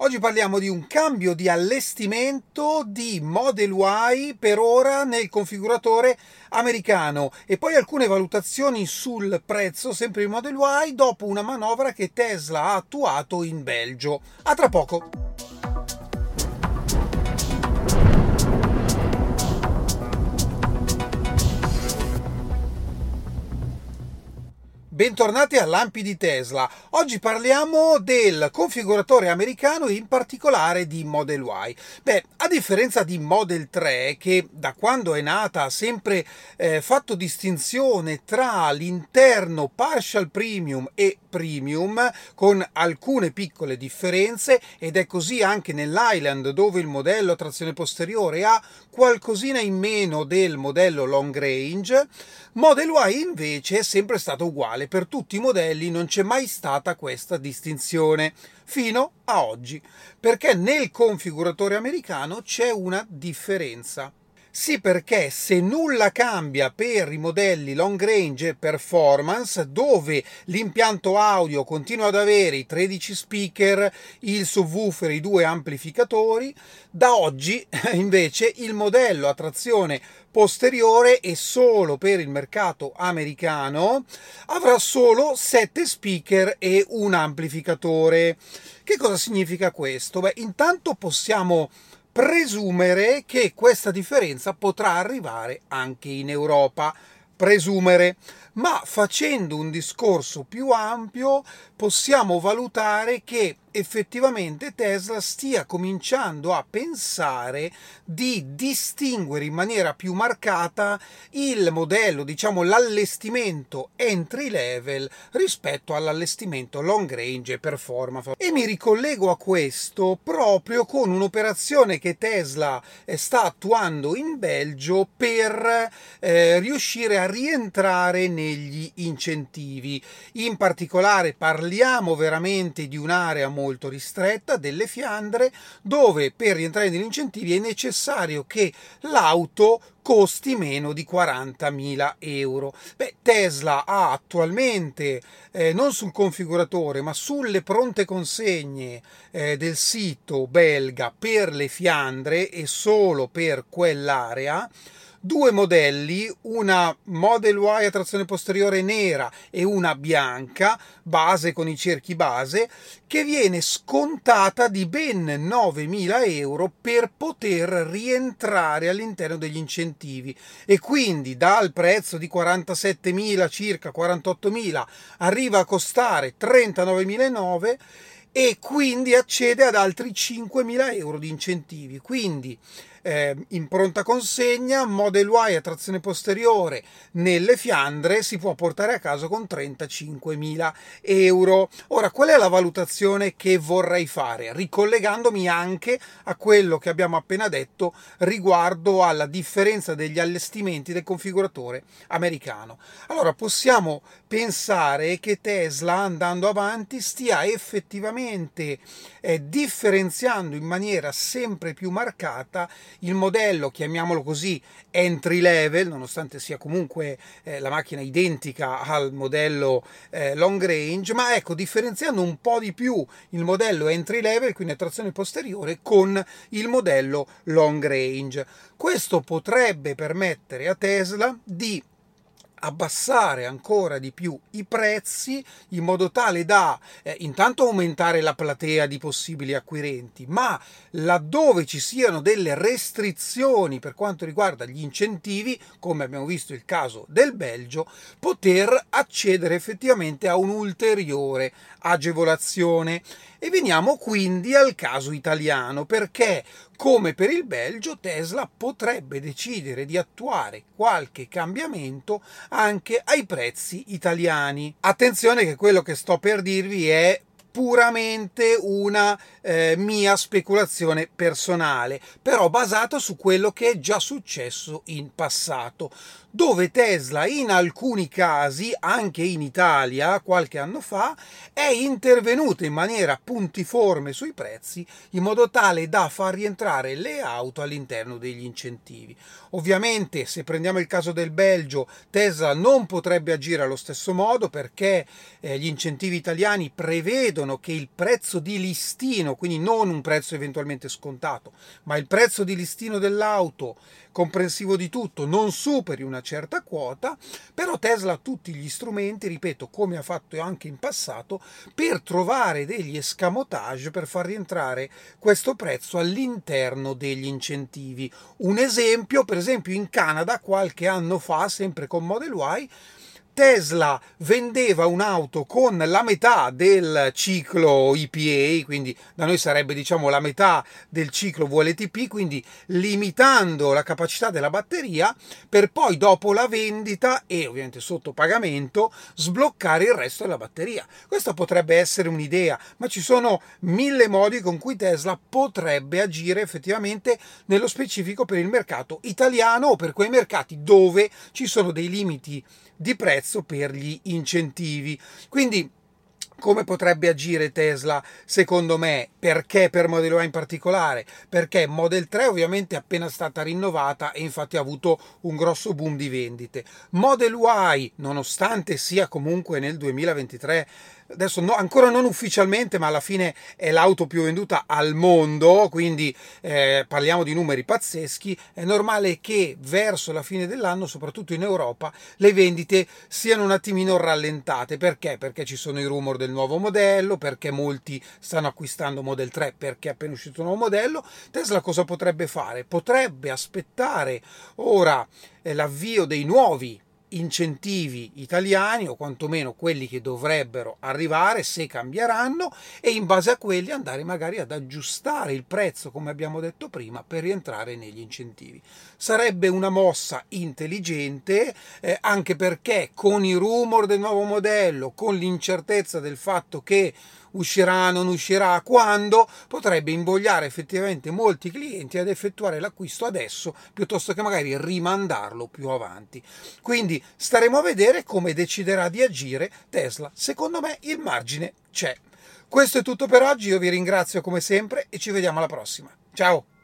Oggi parliamo di un cambio di allestimento di Model Y per ora nel configuratore americano e poi alcune valutazioni sul prezzo sempre di Model Y dopo una manovra che Tesla ha attuato in Belgio. A tra poco! Bentornati a Lampi di Tesla. Oggi parliamo del configuratore americano e in particolare di Model Y. Beh, a differenza di Model 3, che da quando è nata ha sempre eh, fatto distinzione tra l'interno partial premium e premium, con alcune piccole differenze, ed è così anche nell'Island, dove il modello a trazione posteriore ha qualcosina in meno del modello long range, Model Y invece è sempre stato uguale per tutti i modelli, non c'è mai stata questa distinzione fino a oggi, perché nel configuratore americano c'è una differenza. Sì, perché se nulla cambia per i modelli long range e performance, dove l'impianto audio continua ad avere i 13 speaker, il subwoofer, i due amplificatori, da oggi invece il modello a trazione posteriore e solo per il mercato americano avrà solo 7 speaker e un amplificatore. Che cosa significa questo? Beh, intanto possiamo presumere che questa differenza potrà arrivare anche in Europa. Presumere, ma facendo un discorso più ampio possiamo valutare che effettivamente Tesla stia cominciando a pensare di distinguere in maniera più marcata il modello, diciamo l'allestimento entry level rispetto all'allestimento long range e performance. E mi ricollego a questo proprio con un'operazione che Tesla eh, sta attuando in Belgio per eh, riuscire a rientrare negli incentivi. In particolare parliamo veramente di un'area molto ristretta delle Fiandre dove per rientrare negli incentivi è necessario che l'auto costi meno di 40.000 euro. Beh, Tesla ha attualmente, eh, non sul configuratore, ma sulle pronte consegne eh, del sito belga per le Fiandre e solo per quell'area, due modelli, una Model Y a trazione posteriore nera e una bianca, base con i cerchi base, che viene scontata di ben 9.000 euro per poter rientrare all'interno degli incentivi e quindi dal prezzo di 47.000 circa 48.000 arriva a costare 39.900 e quindi accede ad altri 5.000 euro di incentivi. Quindi eh, in pronta consegna, Model Y a trazione posteriore nelle Fiandre si può portare a casa con 35.000 euro. Ora, qual è la valutazione che vorrei fare? Ricollegandomi anche a quello che abbiamo appena detto riguardo alla differenza degli allestimenti del configuratore americano. Allora, possiamo pensare che Tesla andando avanti stia effettivamente eh, differenziando in maniera sempre più marcata il modello, chiamiamolo così, entry level, nonostante sia comunque eh, la macchina identica al modello eh, long range, ma ecco, differenziando un po' di più il modello entry level, quindi a trazione posteriore, con il modello long range. Questo potrebbe permettere a Tesla di abbassare ancora di più i prezzi in modo tale da eh, intanto aumentare la platea di possibili acquirenti, ma laddove ci siano delle restrizioni per quanto riguarda gli incentivi, come abbiamo visto il caso del Belgio, poter accedere effettivamente a un'ulteriore agevolazione. E veniamo quindi al caso italiano, perché come per il Belgio Tesla potrebbe decidere di attuare qualche cambiamento anche ai prezzi italiani. Attenzione che quello che sto per dirvi è puramente una eh, mia speculazione personale, però basata su quello che è già successo in passato, dove Tesla in alcuni casi, anche in Italia qualche anno fa, è intervenuta in maniera puntiforme sui prezzi in modo tale da far rientrare le auto all'interno degli incentivi. Ovviamente, se prendiamo il caso del Belgio, Tesla non potrebbe agire allo stesso modo perché eh, gli incentivi italiani prevedono prevedono che il prezzo di listino, quindi non un prezzo eventualmente scontato, ma il prezzo di listino dell'auto comprensivo di tutto non superi una certa quota, però Tesla ha tutti gli strumenti, ripeto, come ha fatto anche in passato, per trovare degli escamotage per far rientrare questo prezzo all'interno degli incentivi. Un esempio, per esempio in Canada qualche anno fa, sempre con Model Y, Tesla vendeva un'auto con la metà del ciclo EPA, quindi da noi sarebbe diciamo la metà del ciclo VLTP, quindi limitando la capacità della batteria per poi dopo la vendita e ovviamente sotto pagamento sbloccare il resto della batteria. Questa potrebbe essere un'idea, ma ci sono mille modi con cui Tesla potrebbe agire effettivamente nello specifico per il mercato italiano o per quei mercati dove ci sono dei limiti di prezzo per gli incentivi. Quindi come potrebbe agire Tesla secondo me? Perché per Model Y in particolare? Perché Model 3 ovviamente è appena stata rinnovata e infatti ha avuto un grosso boom di vendite. Model Y, nonostante sia comunque nel 2023 adesso no, ancora non ufficialmente, ma alla fine è l'auto più venduta al mondo, quindi eh, parliamo di numeri pazzeschi, è normale che verso la fine dell'anno, soprattutto in Europa, le vendite siano un attimino rallentate. Perché? Perché ci sono i rumor del nuovo modello, perché molti stanno acquistando Model 3 perché è appena uscito un nuovo modello. Tesla cosa potrebbe fare? Potrebbe aspettare ora eh, l'avvio dei nuovi incentivi italiani o quantomeno quelli che dovrebbero arrivare se cambieranno e in base a quelli andare magari ad aggiustare il prezzo come abbiamo detto prima per rientrare negli incentivi. Sarebbe una mossa intelligente eh, anche perché con i rumor del nuovo modello con l'incertezza del fatto che uscirà, non uscirà, quando, potrebbe invogliare effettivamente molti clienti ad effettuare l'acquisto adesso piuttosto che magari rimandarlo più avanti. Quindi staremo a vedere come deciderà di agire Tesla. Secondo me il margine c'è. Questo è tutto per oggi, io vi ringrazio come sempre e ci vediamo alla prossima. Ciao!